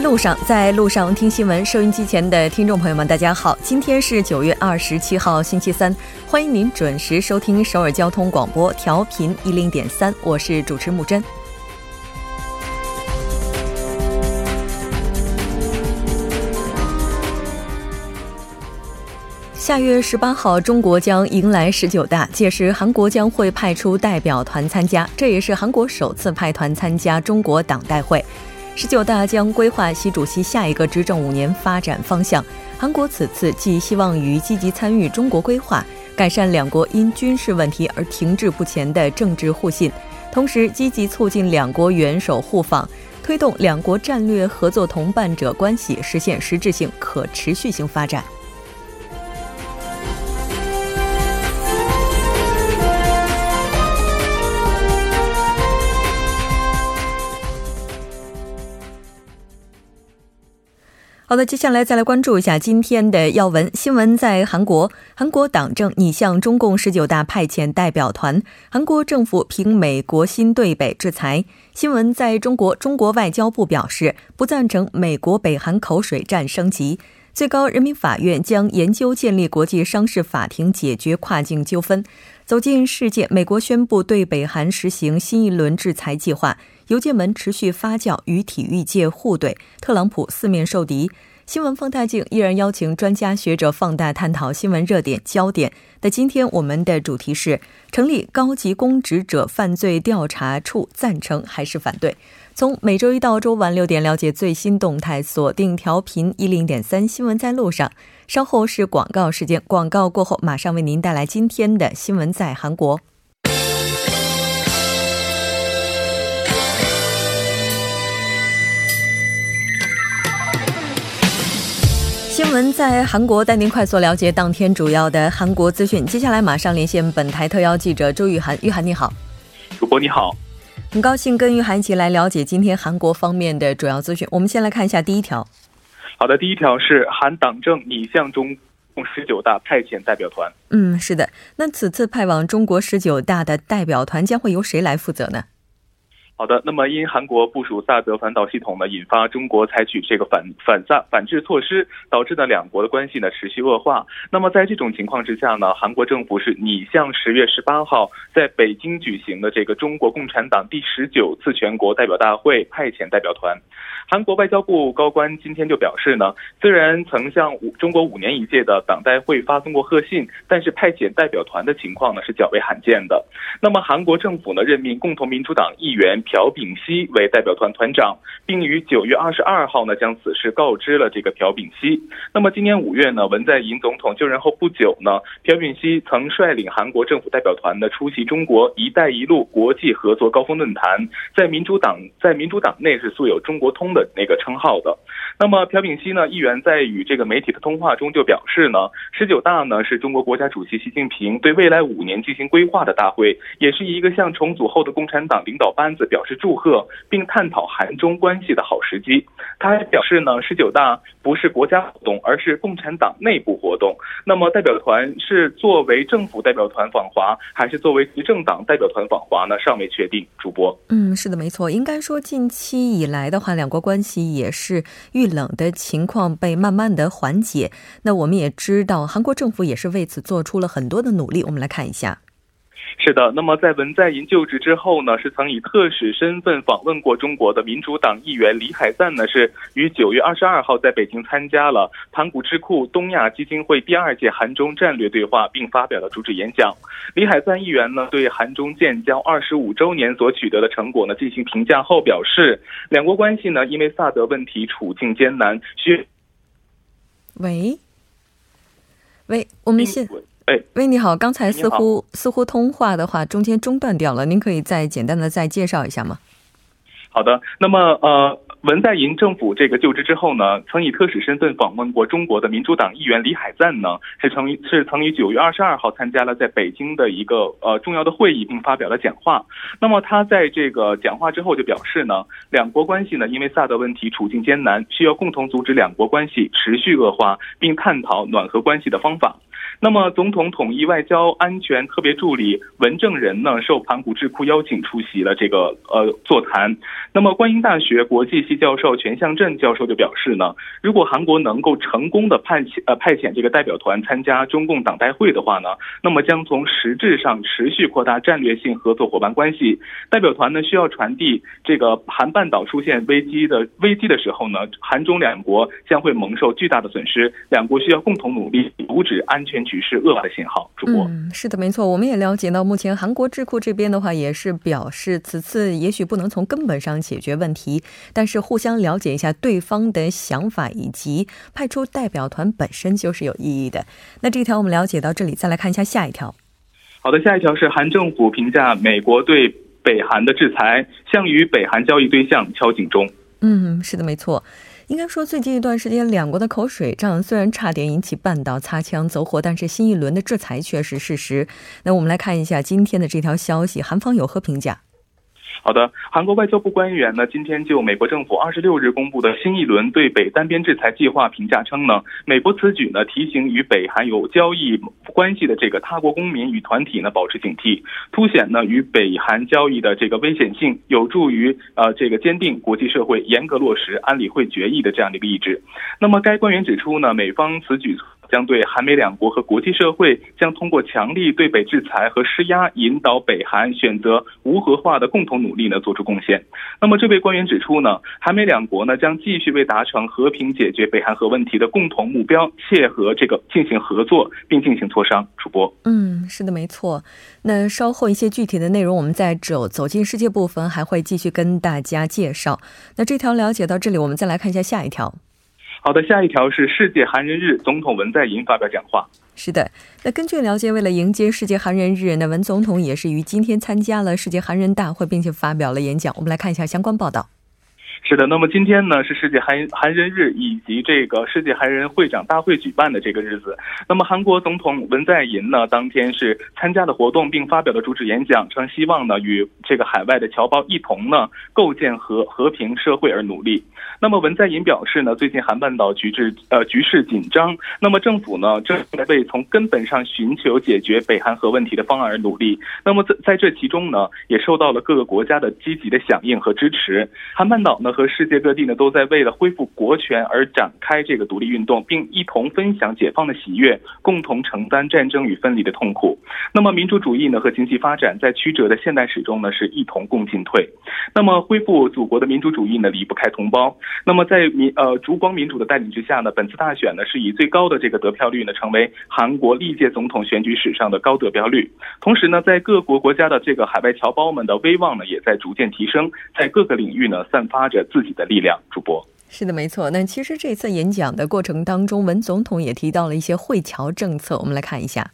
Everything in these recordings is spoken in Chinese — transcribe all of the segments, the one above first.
路上，在路上听新闻。收音机前的听众朋友们，大家好，今天是九月二十七号，星期三，欢迎您准时收听首尔交通广播，调频一零点三，我是主持木真。下月十八号，中国将迎来十九大，届时韩国将会派出代表团参加，这也是韩国首次派团参加中国党代会。十九大将规划习主席下一个执政五年发展方向。韩国此次寄希望于积极参与中国规划，改善两国因军事问题而停滞不前的政治互信，同时积极促进两国元首互访，推动两国战略合作同伴者关系实现实质性可持续性发展。好的，接下来再来关注一下今天的要闻新闻。在韩国，韩国党政拟向中共十九大派遣代表团，韩国政府凭美国新对北制裁。新闻在中国，中国外交部表示不赞成美国北韩口水战升级。最高人民法院将研究建立国际商事法庭解决跨境纠纷。走进世界，美国宣布对北韩实行新一轮制裁计划。邮件门持续发酵，与体育界互怼，特朗普四面受敌。新闻放大镜依然邀请专家学者放大探讨新闻热点焦点。那今天我们的主题是成立高级公职者犯罪调查处，赞成还是反对？从每周一到周晚六点了解最新动态，锁定调频一零点三新闻在路上。稍后是广告时间，广告过后马上为您带来今天的新闻在韩国。新闻在韩国，带您快速了解当天主要的韩国资讯。接下来马上连线本台特邀记者周玉涵，玉涵你好，主播你好，很高兴跟玉涵一起来了解今天韩国方面的主要资讯。我们先来看一下第一条。好的，第一条是韩党政拟向中共十九大派遣代表团。嗯，是的，那此次派往中国十九大的代表团将会由谁来负责呢？好的，那么因韩国部署萨德反导系统呢，引发中国采取这个反反萨反制措施，导致呢两国的关系呢持续恶化。那么在这种情况之下呢，韩国政府是拟向十月十八号在北京举行的这个中国共产党第十九次全国代表大会派遣代表团。韩国外交部高官今天就表示呢，虽然曾向五中国五年一届的党代会发送过贺信，但是派遣代表团的情况呢是较为罕见的。那么韩国政府呢任命共同民主党议员。朴炳熙为代表团团长，并于九月二十二号呢将此事告知了这个朴炳熙。那么今年五月呢，文在寅总统就任后不久呢，朴炳熙曾率领韩国政府代表团呢出席中国“一带一路”国际合作高峰论坛，在民主党在民主党内是素有“中国通”的那个称号的。那么朴炳熙呢，议员在与这个媒体的通话中就表示呢，十九大呢是中国国家主席习近平对未来五年进行规划的大会，也是一个向重组后的共产党领导班子表。表示祝贺，并探讨韩中关系的好时机。他还表示呢，十九大不是国家活动，而是共产党内部活动。那么代表团是作为政府代表团访华，还是作为执政党代表团访华呢？尚未确定。主播，嗯，是的，没错。应该说，近期以来的话，两国关系也是遇冷的情况被慢慢的缓解。那我们也知道，韩国政府也是为此做出了很多的努力。我们来看一下。是的，那么在文在寅就职之后呢，是曾以特使身份访问过中国的民主党议员李海赞呢，是于九月二十二号在北京参加了盘古智库东亚基金会第二届韩中战略对话，并发表了主旨演讲。李海赞议员呢，对韩中建交二十五周年所取得的成果呢进行评价后表示，两国关系呢因为萨德问题处境艰难，需。喂，喂，我们现。哎，喂，你好，刚才似乎似乎通话的话中间中断掉了，您可以再简单的再介绍一下吗？好的，那么呃，文在寅政府这个就职之后呢，曾以特使身份访问过中国的民主党议员李海赞呢，是曾是曾于九月二十二号参加了在北京的一个呃重要的会议，并发表了讲话。那么他在这个讲话之后就表示呢，两国关系呢因为萨德问题处境艰难，需要共同阻止两国关系持续恶化，并探讨暖和关系的方法。那么，总统统一外交安全特别助理文正仁呢，受盘古智库邀请出席了这个呃座谈。那么，观音大学国际系教授全向镇教授就表示呢，如果韩国能够成功的派遣呃派遣这个代表团参加中共党代会的话呢，那么将从实质上持续扩大战略性合作伙伴关系。代表团呢需要传递这个韩半岛出现危机的危机的时候呢，韩中两国将会蒙受巨大的损失，两国需要共同努力阻止安全局势恶化的信号。主播，嗯，是的，没错，我们也了解到，目前韩国智库这边的话也是表示，此次也许不能从根本上解决问题，但是互相了解一下对方的想法，以及派出代表团本身就是有意义的。那这条我们了解到这里，再来看一下下一条。好的，下一条是韩政府评价美国对北韩的制裁，向与北韩交易对象敲警钟。嗯，是的，没错。应该说，最近一段时间，两国的口水仗虽然差点引起半岛擦枪走火，但是新一轮的制裁却是事实。那我们来看一下今天的这条消息，韩方有何评价？好的，韩国外交部官员呢，今天就美国政府二十六日公布的新一轮对北单边制裁计划评价称呢，美国此举呢，提醒与北韩有交易关系的这个他国公民与团体呢，保持警惕，凸显呢与北韩交易的这个危险性，有助于呃这个坚定国际社会严格落实安理会决议的这样的一个意志。那么该官员指出呢，美方此举。将对韩美两国和国际社会将通过强力对北制裁和施压，引导北韩选择无核化的共同努力呢，做出贡献。那么，这位官员指出呢，韩美两国呢将继续为达成和平解决北韩核问题的共同目标，切合这个进行合作，并进行磋商。主播，嗯，是的，没错。那稍后一些具体的内容，我们在走走进世界部分还会继续跟大家介绍。那这条了解到这里，我们再来看一下下一条。好的，下一条是世界韩人日，总统文在寅发表讲话。是的，那根据了解，为了迎接世界韩人日，那文总统也是于今天参加了世界韩人大会，并且发表了演讲。我们来看一下相关报道。是的，那么今天呢是世界韩韩人日以及这个世界韩人会长大会举办的这个日子。那么韩国总统文在寅呢当天是参加了活动，并发表了主旨演讲，称希望呢与这个海外的侨胞一同呢构建和和平社会而努力。那么文在寅表示呢，最近韩半岛局势呃局势紧张，那么政府呢正在为从根本上寻求解决北韩核问题的方案而努力。那么在在这其中呢，也受到了各个国家的积极的响应和支持。韩半岛呢。和世界各地呢，都在为了恢复国权而展开这个独立运动，并一同分享解放的喜悦，共同承担战争与分离的痛苦。那么，民主主义呢和经济发展在曲折的现代史中呢，是一同共进退。那么，恢复祖国的民主主义呢，离不开同胞。那么，在民呃烛光民主的带领之下呢，本次大选呢，是以最高的这个得票率呢，成为韩国历届总统选举史上的高得票率。同时呢，在各国国家的这个海外侨胞们的威望呢，也在逐渐提升，在各个领域呢，散发着。自己的力量，主播是的，没错。那其实这次演讲的过程当中，文总统也提到了一些会侨政策，我们来看一下。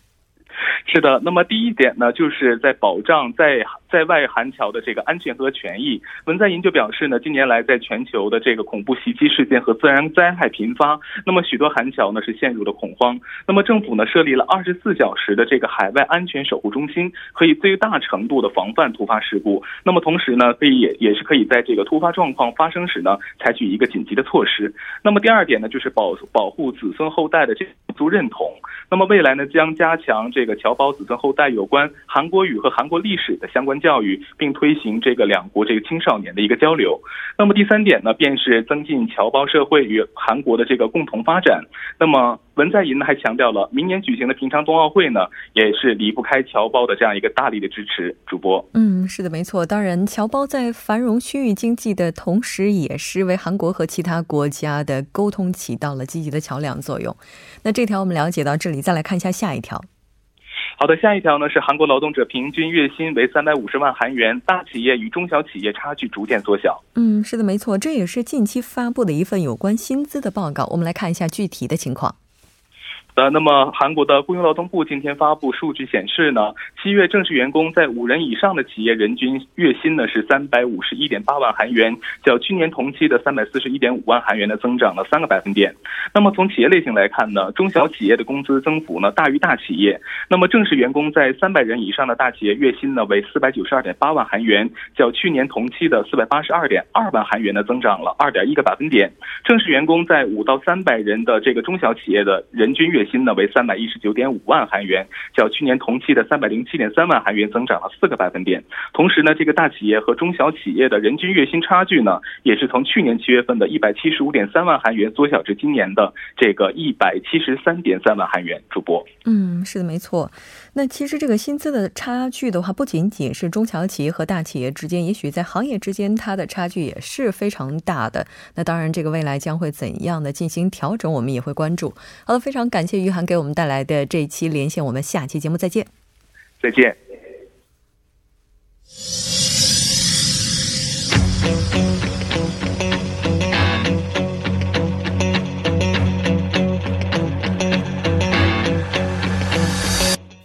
是的，那么第一点呢，就是在保障在在外韩侨的这个安全和权益。文在寅就表示呢，近年来在全球的这个恐怖袭击事件和自然灾害频发，那么许多韩侨呢是陷入了恐慌。那么政府呢设立了二十四小时的这个海外安全守护中心，可以最大程度的防范突发事故。那么同时呢，可以也也是可以在这个突发状况发生时呢，采取一个紧急的措施。那么第二点呢，就是保保护子孙后代的这民族认同。那么未来呢，将加强这个侨胞子孙后代有关韩国语和韩国历史的相关教育，并推行这个两国这个青少年的一个交流。那么第三点呢，便是增进侨胞社会与韩国的这个共同发展。那么文在寅呢还强调了，明年举行的平昌冬奥会呢，也是离不开侨胞的这样一个大力的支持。主播，嗯，是的，没错。当然，侨胞在繁荣区域经济的同时，也是为韩国和其他国家的沟通起到了积极的桥梁作用。那这条我们了解到这里，再来看一下下一条。好的，下一条呢是韩国劳动者平均月薪为三百五十万韩元，大企业与中小企业差距逐渐缩小。嗯，是的，没错，这也是近期发布的一份有关薪资的报告。我们来看一下具体的情况。呃，那么韩国的雇佣劳动部今天发布数据显示呢，七月正式员工在五人以上的企业人均月薪呢是三百五十一点八万韩元，较去年同期的三百四十一点五万韩元呢增长了三个百分点。那么从企业类型来看呢，中小企业的工资增幅呢大于大企业。那么正式员工在三百人以上的大企业月薪呢为四百九十二点八万韩元，较去年同期的四百八十二点二万韩元呢增长了二点一个百分点。正式员工在五到三百人的这个中小企业的人均月薪呢为三百一十九点五万韩元，较去年同期的三百零七点三万韩元增长了四个百分点。同时呢，这个大企业和中小企业的人均月薪差距呢，也是从去年七月份的一百七十五点三万韩元缩小至今年的这个一百七十三点三万韩元。主播，嗯，是的，没错。那其实这个薪资的差距的话，不仅仅是中小企业和大企业之间，也许在行业之间，它的差距也是非常大的。那当然，这个未来将会怎样的进行调整，我们也会关注。好了，非常感谢于涵给我们带来的这一期连线，我们下期节目再见。再见。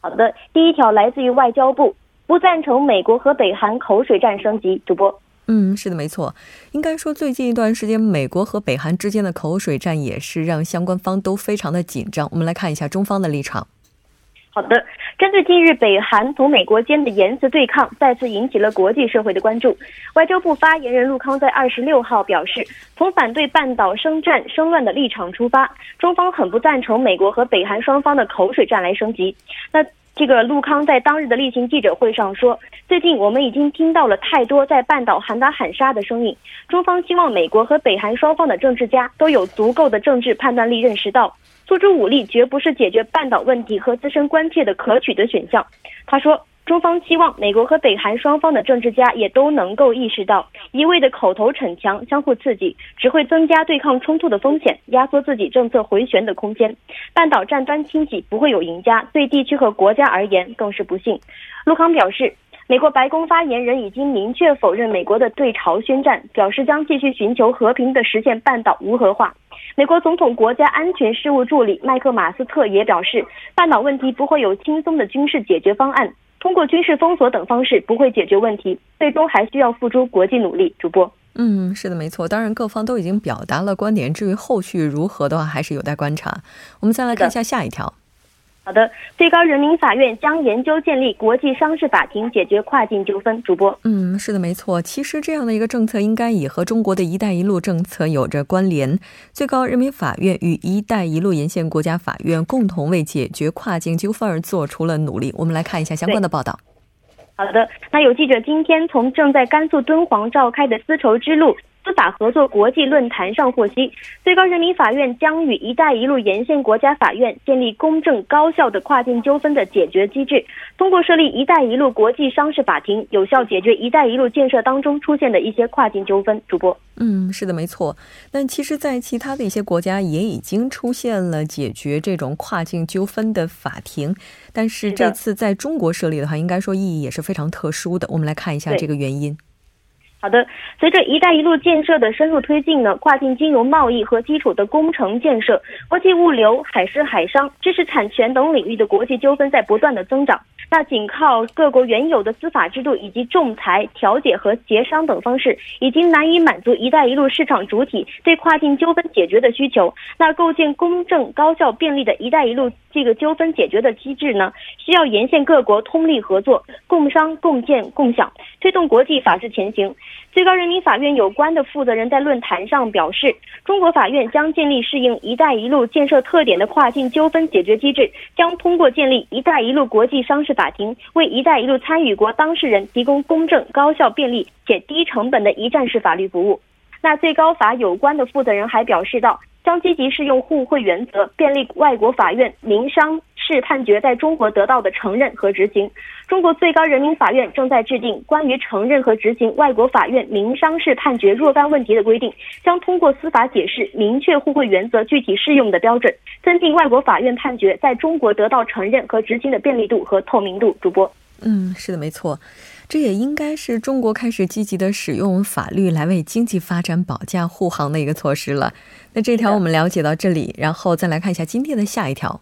好的，第一条来自于外交部，不赞成美国和北韩口水战升级。主播，嗯，是的，没错。应该说，最近一段时间，美国和北韩之间的口水战也是让相关方都非常的紧张。我们来看一下中方的立场。好的，针对近日北韩同美国间的言辞对抗，再次引起了国际社会的关注。外交部发言人陆康在二十六号表示，从反对半岛生战生乱的立场出发，中方很不赞成美国和北韩双方的口水战来升级。那这个陆康在当日的例行记者会上说，最近我们已经听到了太多在半岛喊打喊杀的声音，中方希望美国和北韩双方的政治家都有足够的政治判断力，认识到。诉诸武力绝不是解决半岛问题和自身关切的可取的选项。他说，中方希望美国和北韩双方的政治家也都能够意识到，一味的口头逞强、相互刺激，只会增加对抗冲突的风险，压缩自己政策回旋的空间。半岛战端清洗不会有赢家，对地区和国家而言更是不幸。陆康表示。美国白宫发言人已经明确否认美国的对朝宣战，表示将继续寻求和平的实现半岛无核化。美国总统国家安全事务助理麦克马斯特也表示，半岛问题不会有轻松的军事解决方案，通过军事封锁等方式不会解决问题，最终还需要付出国际努力。主播，嗯，是的，没错。当然，各方都已经表达了观点，至于后续如何的话，还是有待观察。我们再来看一下下一条。好的，最高人民法院将研究建立国际商事法庭，解决跨境纠纷。主播，嗯，是的，没错。其实这样的一个政策，应该也和中国的一带一路政策有着关联。最高人民法院与一带一路沿线国家法院共同为解决跨境纠纷而做出了努力。我们来看一下相关的报道。好的，那有记者今天从正在甘肃敦煌召开的丝绸之路。司法合作国际论坛上获悉，最高人民法院将与“一带一路”沿线国家法院建立公正高效的跨境纠纷的解决机制，通过设立“一带一路”国际商事法庭，有效解决“一带一路”建设当中出现的一些跨境纠纷。主播，嗯，是的，没错。但其实，在其他的一些国家也已经出现了解决这种跨境纠纷的法庭，但是这次在中国设立的话，应该说意义也是非常特殊的。我们来看一下这个原因。好的，随着“一带一路”建设的深入推进呢，跨境金融贸易和基础的工程建设、国际物流、海事海商、知识产权等领域的国际纠纷在不断的增长。那仅靠各国原有的司法制度以及仲裁、调解和协商等方式，已经难以满足“一带一路”市场主体对跨境纠纷解决的需求。那构建公正、高效、便利的一带一路这个纠纷解决的机制呢，需要沿线各国通力合作，共商、共建、共享，推动国际法治前行。最高人民法院有关的负责人在论坛上表示，中国法院将建立适应“一带一路”建设特点的跨境纠纷解决机制，将通过建立“一带一路”国际商事法庭，为“一带一路”参与国当事人提供公正、高效、便利且低成本的一站式法律服务。那最高法有关的负责人还表示到，将积极适用互惠原则，便利外国法院、民商。市判决在中国得到的承认和执行。中国最高人民法院正在制定关于承认和执行外国法院民商事判决若干问题的规定，将通过司法解释明确互惠原则具体适用的标准，增进外国法院判决在中国得到承认和执行的便利度和透明度。主播，嗯，是的，没错。这也应该是中国开始积极的使用法律来为经济发展保驾护航的一个措施了。那这条我们了解到这里，然后再来看一下今天的下一条。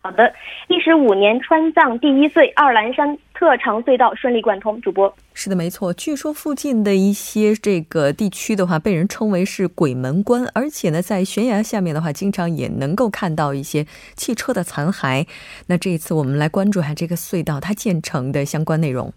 好的，历时五年川藏第一隧二兰山特长隧道顺利贯通。主播，是的，没错。据说附近的一些这个地区的话，被人称为是鬼门关，而且呢，在悬崖下面的话，经常也能够看到一些汽车的残骸。那这一次我们来关注一下这个隧道它建成的相关内容。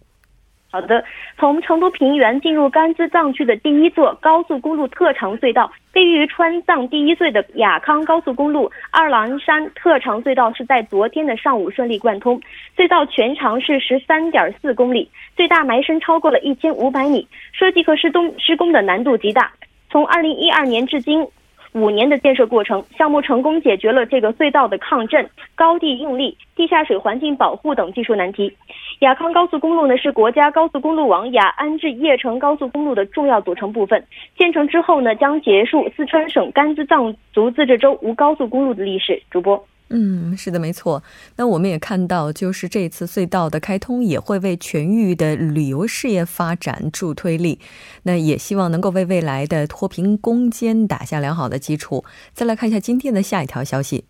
好的，从成都平原进入甘孜藏区的第一座高速公路特长隧道，位于川藏第一隧的雅康高速公路二郎山特长隧道是在昨天的上午顺利贯通。隧道全长是十三点四公里，最大埋深超过了一千五百米，设计和施工施工的难度极大。从二零一二年至今。五年的建设过程，项目成功解决了这个隧道的抗震、高地应力、地下水环境保护等技术难题。雅康高速公路呢是国家高速公路网雅安至叶城高速公路的重要组成部分。建成之后呢，将结束四川省甘孜藏族自治州无高速公路的历史。主播。嗯，是的，没错。那我们也看到，就是这次隧道的开通也会为全域的旅游事业发展助推力。那也希望能够为未来的脱贫攻坚打下良好的基础。再来看一下今天的下一条消息。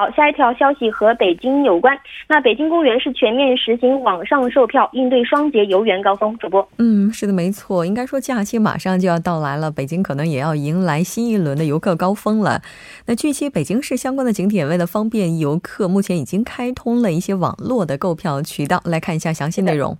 好，下一条消息和北京有关。那北京公园是全面实行网上售票，应对双节游园高峰。主播，嗯，是的，没错。应该说假期马上就要到来了，北京可能也要迎来新一轮的游客高峰了。那据悉，北京市相关的景点为了方便游客，目前已经开通了一些网络的购票渠道。来看一下详细内容。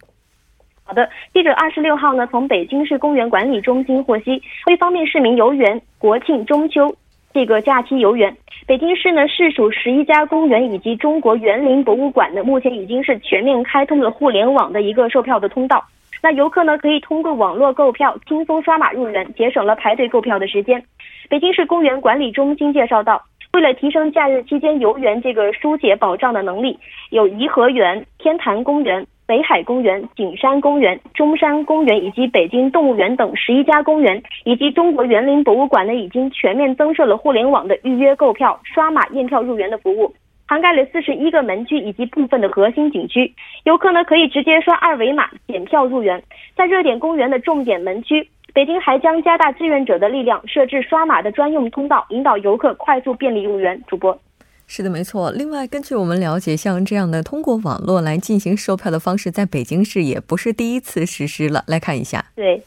好的，记者二十六号呢，从北京市公园管理中心获悉，为方便市民游园，国庆、中秋。这个假期游园，北京市呢市属十一家公园以及中国园林博物馆呢，目前已经是全面开通了互联网的一个售票的通道。那游客呢可以通过网络购票，轻松刷码入园，节省了排队购票的时间。北京市公园管理中心介绍到，为了提升假日期间游园这个疏解保障的能力，有颐和园、天坛公园。北海公园、景山公园、中山公园以及北京动物园等十一家公园，以及中国园林博物馆呢，已经全面增设了互联网的预约购票、刷码验票入园的服务，涵盖了四十一个门区以及部分的核心景区。游客呢可以直接刷二维码检票入园。在热点公园的重点门区，北京还将加大志愿者的力量，设置刷码的专用通道，引导游客快速便利入园。主播。是的，没错。另外，根据我们了解，像这样的通过网络来进行售票的方式，在北京市也不是第一次实施了。来看一下。对，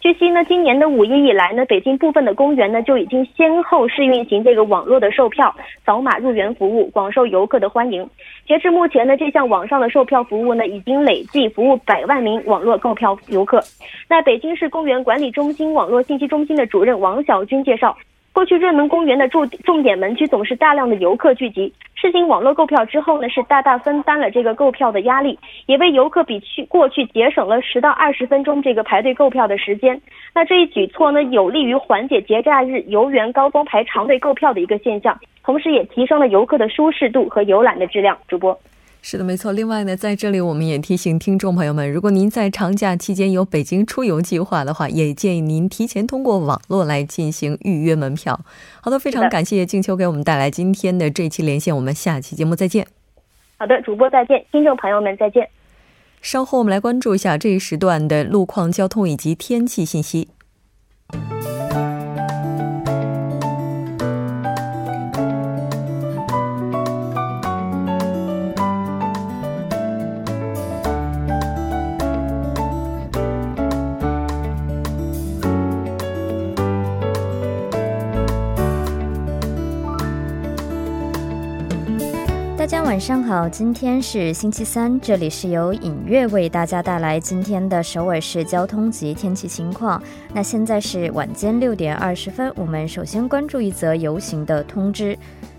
据悉呢，今年的五一以来呢，北京部分的公园呢就已经先后试运行这个网络的售票、扫码入园服务，广受游客的欢迎。截至目前呢，这项网上的售票服务呢，已经累计服务百万名网络购票游客。那北京市公园管理中心网络信息中心的主任王小军介绍。过去热门公园的重重点门区总是大量的游客聚集，实行网络购票之后呢，是大大分担了这个购票的压力，也为游客比去过去节省了十到二十分钟这个排队购票的时间。那这一举措呢，有利于缓解节假日游园高峰排长队购票的一个现象，同时也提升了游客的舒适度和游览的质量。主播。是的，没错。另外呢，在这里我们也提醒听众朋友们，如果您在长假期间有北京出游计划的话，也建议您提前通过网络来进行预约门票。好的，非常感谢静秋给我们带来今天的这期连线，我们下期节目再见。好的，主播再见，听众朋友们再见。稍后我们来关注一下这一时段的路况、交通以及天气信息。晚上好，今天是星期三，这里是由影月为大家带来今天的首尔市交通及天气情况。那现在是晚间六点二十分，我们首先关注一则游行的通知。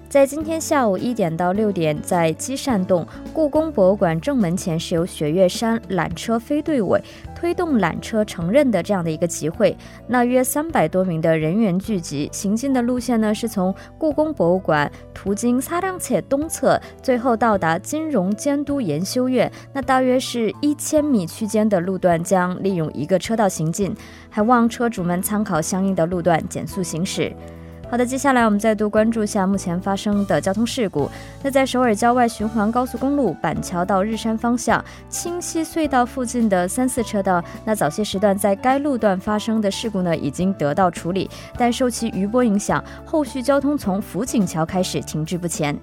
在今天下午一点到六点，在积善洞故宫博物馆正门前是由雪岳山缆车飞队尾。推动缆车承认的这样的一个集会。那约三百多名的人员聚集，行进的路线呢是从故宫博物馆途经萨亮切东侧，最后到达金融监督研修院。那大约是一千米区间的路段将利用一个车道行进，还望车主们参考相应的路段减速行驶。好的，接下来我们再度关注一下目前发生的交通事故。那在首尔郊外循环高速公路板桥到日山方向清溪隧道附近的三四车道，那早些时段在该路段发生的事故呢，已经得到处理，但受其余波影响，后续交通从福井桥开始停滞不前。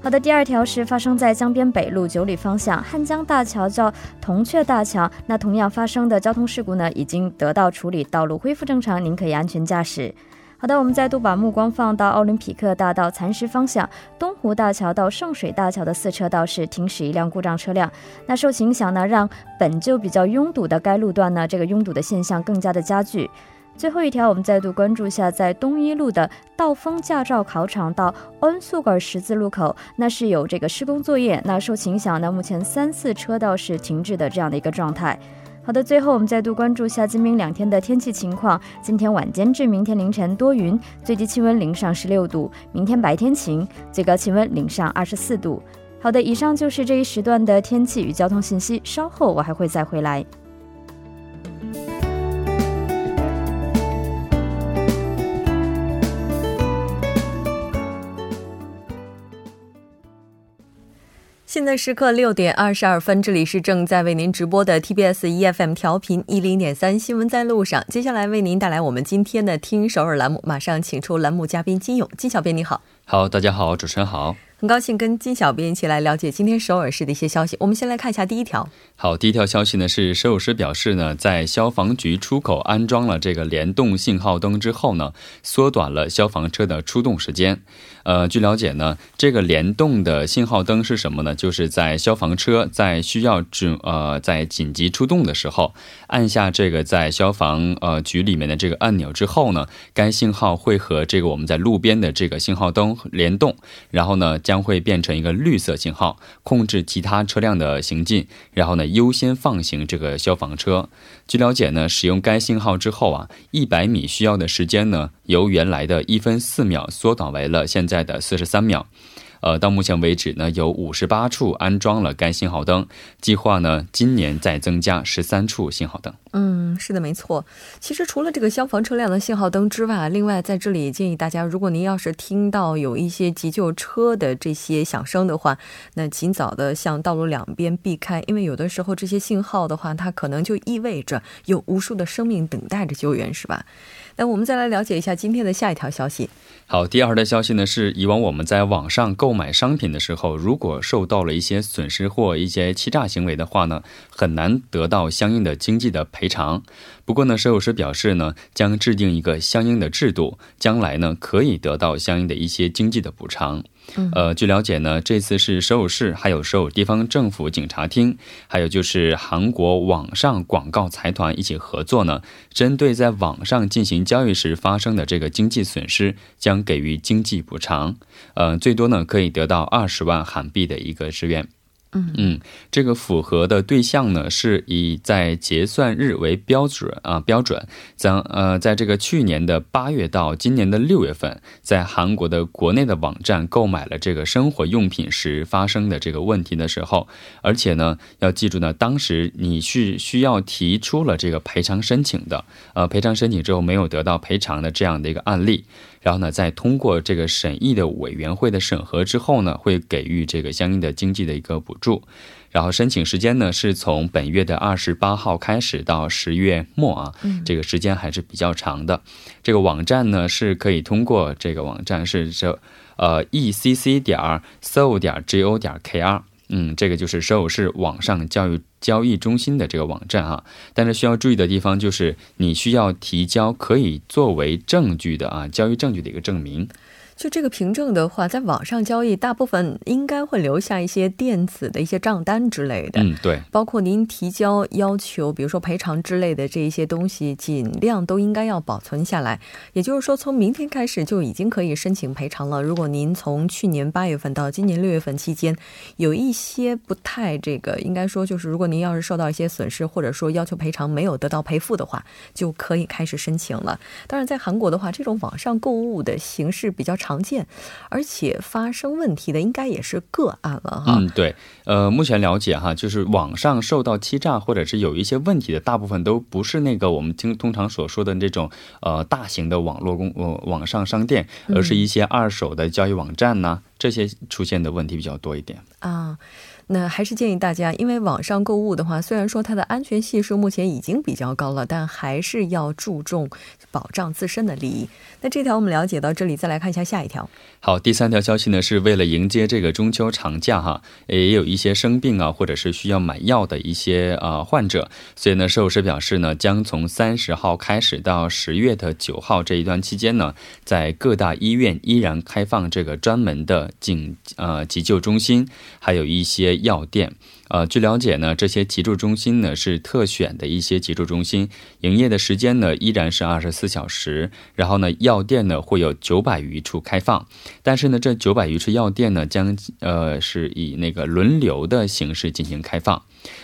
好的，第二条是发生在江边北路九里方向汉江大桥叫铜雀大桥，那同样发生的交通事故呢，已经得到处理，道路恢复正常，您可以安全驾驶。好的，我们再度把目光放到奥林匹克大道蚕食方向东湖大桥到圣水大桥的四车道是停驶一辆故障车辆。那受其影响呢，让本就比较拥堵的该路段呢，这个拥堵的现象更加的加剧。最后一条，我们再度关注一下，在东一路的道丰驾照考场到恩素尔十字路口，那是有这个施工作业。那受其影响呢，目前三四车道是停滞的这样的一个状态。好的，最后我们再度关注下今明两天的天气情况。今天晚间至明天凌晨多云，最低气温零上十六度；明天白天晴，最高气温零上二十四度。好的，以上就是这一时段的天气与交通信息。稍后我还会再回来。现在时刻六点二十二分，这里是正在为您直播的 TBS EFM 调频一零点三新闻在路上。接下来为您带来我们今天的听首尔栏目，马上请出栏目嘉宾金勇，金小编你好。好，大家好，主持人好。很高兴跟金小编一起来了解今天首尔市的一些消息。我们先来看一下第一条。好，第一条消息呢是首尔市表示呢，在消防局出口安装了这个联动信号灯之后呢，缩短了消防车的出动时间。呃，据了解呢，这个联动的信号灯是什么呢？就是在消防车在需要准呃在紧急出动的时候，按下这个在消防呃局里面的这个按钮之后呢，该信号会和这个我们在路边的这个信号灯联动，然后呢。将会变成一个绿色信号，控制其他车辆的行进，然后呢优先放行这个消防车。据了解呢，使用该信号之后啊，一百米需要的时间呢，由原来的一分四秒缩短为了现在的四十三秒。呃，到目前为止呢，有五十八处安装了该信号灯，计划呢今年再增加十三处信号灯。嗯，是的，没错。其实除了这个消防车辆的信号灯之外，另外在这里建议大家，如果您要是听到有一些急救车的这些响声的话，那尽早的向道路两边避开，因为有的时候这些信号的话，它可能就意味着有无数的生命等待着救援，是吧？那我们再来了解一下今天的下一条消息。好，第二条消息呢是，以往我们在网上购买商品的时候，如果受到了一些损失或一些欺诈行为的话呢，很难得到相应的经济的赔偿。不过呢，石油师表示呢，将制定一个相应的制度，将来呢可以得到相应的一些经济的补偿。呃，据了解呢，这次是首尔市、还有首尔地方政府警察厅，还有就是韩国网上广告财团一起合作呢，针对在网上进行交易时发生的这个经济损失，将给予经济补偿。呃，最多呢可以得到二十万韩币的一个支援。嗯，这个符合的对象呢，是以在结算日为标准啊标准，将呃，在这个去年的八月到今年的六月份，在韩国的国内的网站购买了这个生活用品时发生的这个问题的时候，而且呢，要记住呢，当时你是需要提出了这个赔偿申请的，呃，赔偿申请之后没有得到赔偿的这样的一个案例。然后呢，在通过这个审议的委员会的审核之后呢，会给予这个相应的经济的一个补助。然后申请时间呢，是从本月的二十八号开始到十月末啊，这个时间还是比较长的。这个网站呢，是可以通过这个网站是这呃 e c c 点儿 so 点 g o 点 k r。嗯，这个就是首尔市网上教育交易中心的这个网站啊，但是需要注意的地方就是，你需要提交可以作为证据的啊交易证据的一个证明。就这个凭证的话，在网上交易，大部分应该会留下一些电子的一些账单之类的。嗯，对。包括您提交要求，比如说赔偿之类的这一些东西，尽量都应该要保存下来。也就是说，从明天开始就已经可以申请赔偿了。如果您从去年八月份到今年六月份期间，有一些不太这个，应该说就是，如果您要是受到一些损失，或者说要求赔偿没有得到赔付的话，就可以开始申请了。当然，在韩国的话，这种网上购物的形式比较常。常见，而且发生问题的应该也是个案了哈。嗯，对，呃，目前了解哈，就是网上受到欺诈或者是有一些问题的，大部分都不是那个我们听通常所说的这种呃大型的网络公呃网上商店，而是一些二手的交易网站呐，这些出现的问题比较多一点啊。那还是建议大家，因为网上购物的话，虽然说它的安全系数目前已经比较高了，但还是要注重保障自身的利益。那这条我们了解到这里，再来看一下下一条。好，第三条消息呢，是为了迎接这个中秋长假哈，也有一些生病啊，或者是需要买药的一些啊患者，所以呢，寿司表示呢，将从三十号开始到十月的九号这一段期间呢，在各大医院依然开放这个专门的紧呃急救中心，还有一些。药店，呃，据了解呢，这些急救中心呢是特选的一些急救中心，营业的时间呢依然是二十四小时。然后呢，药店呢会有九百余处开放，但是呢，这九百余处药店呢将呃是以那个轮流的形式进行开放。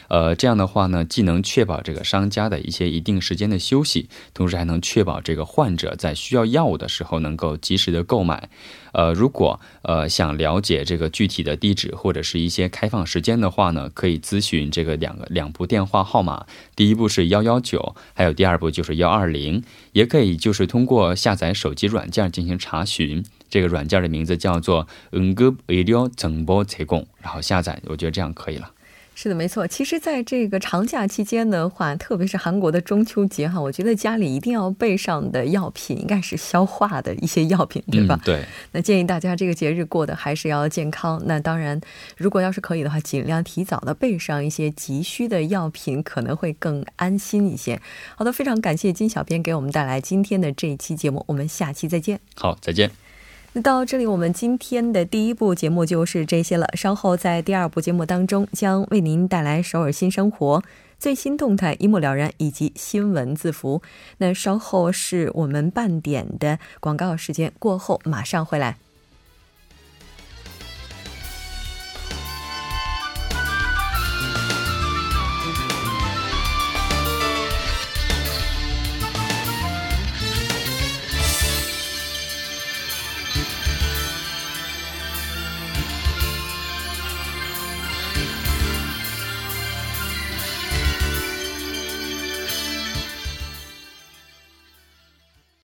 呃，这样的话呢，既能确保这个商家的一些一定时间的休息，同时还能确保这个患者在需要药物的时候能够及时的购买。呃，如果呃想了解这个具体的地址或者是一些开放时间的话呢，可以咨询这个两个两部电话号码，第一部是幺幺九，还有第二部就是幺二零，也可以就是通过下载手机软件进行查询。这个软件的名字叫做 n g u b i l i o 增波 c 供，然后下载，我觉得这样可以了。是的，没错。其实，在这个长假期间的话，特别是韩国的中秋节哈，我觉得家里一定要备上的药品应该是消化的一些药品，对吧？对。那建议大家这个节日过得还是要健康。那当然，如果要是可以的话，尽量提早的备上一些急需的药品，可能会更安心一些。好的，非常感谢金小编给我们带来今天的这一期节目，我们下期再见。好，再见。那到这里，我们今天的第一部节目就是这些了。稍后在第二部节目当中，将为您带来首尔新生活最新动态一目了然，以及新闻字符。那稍后是我们半点的广告时间，过后马上回来。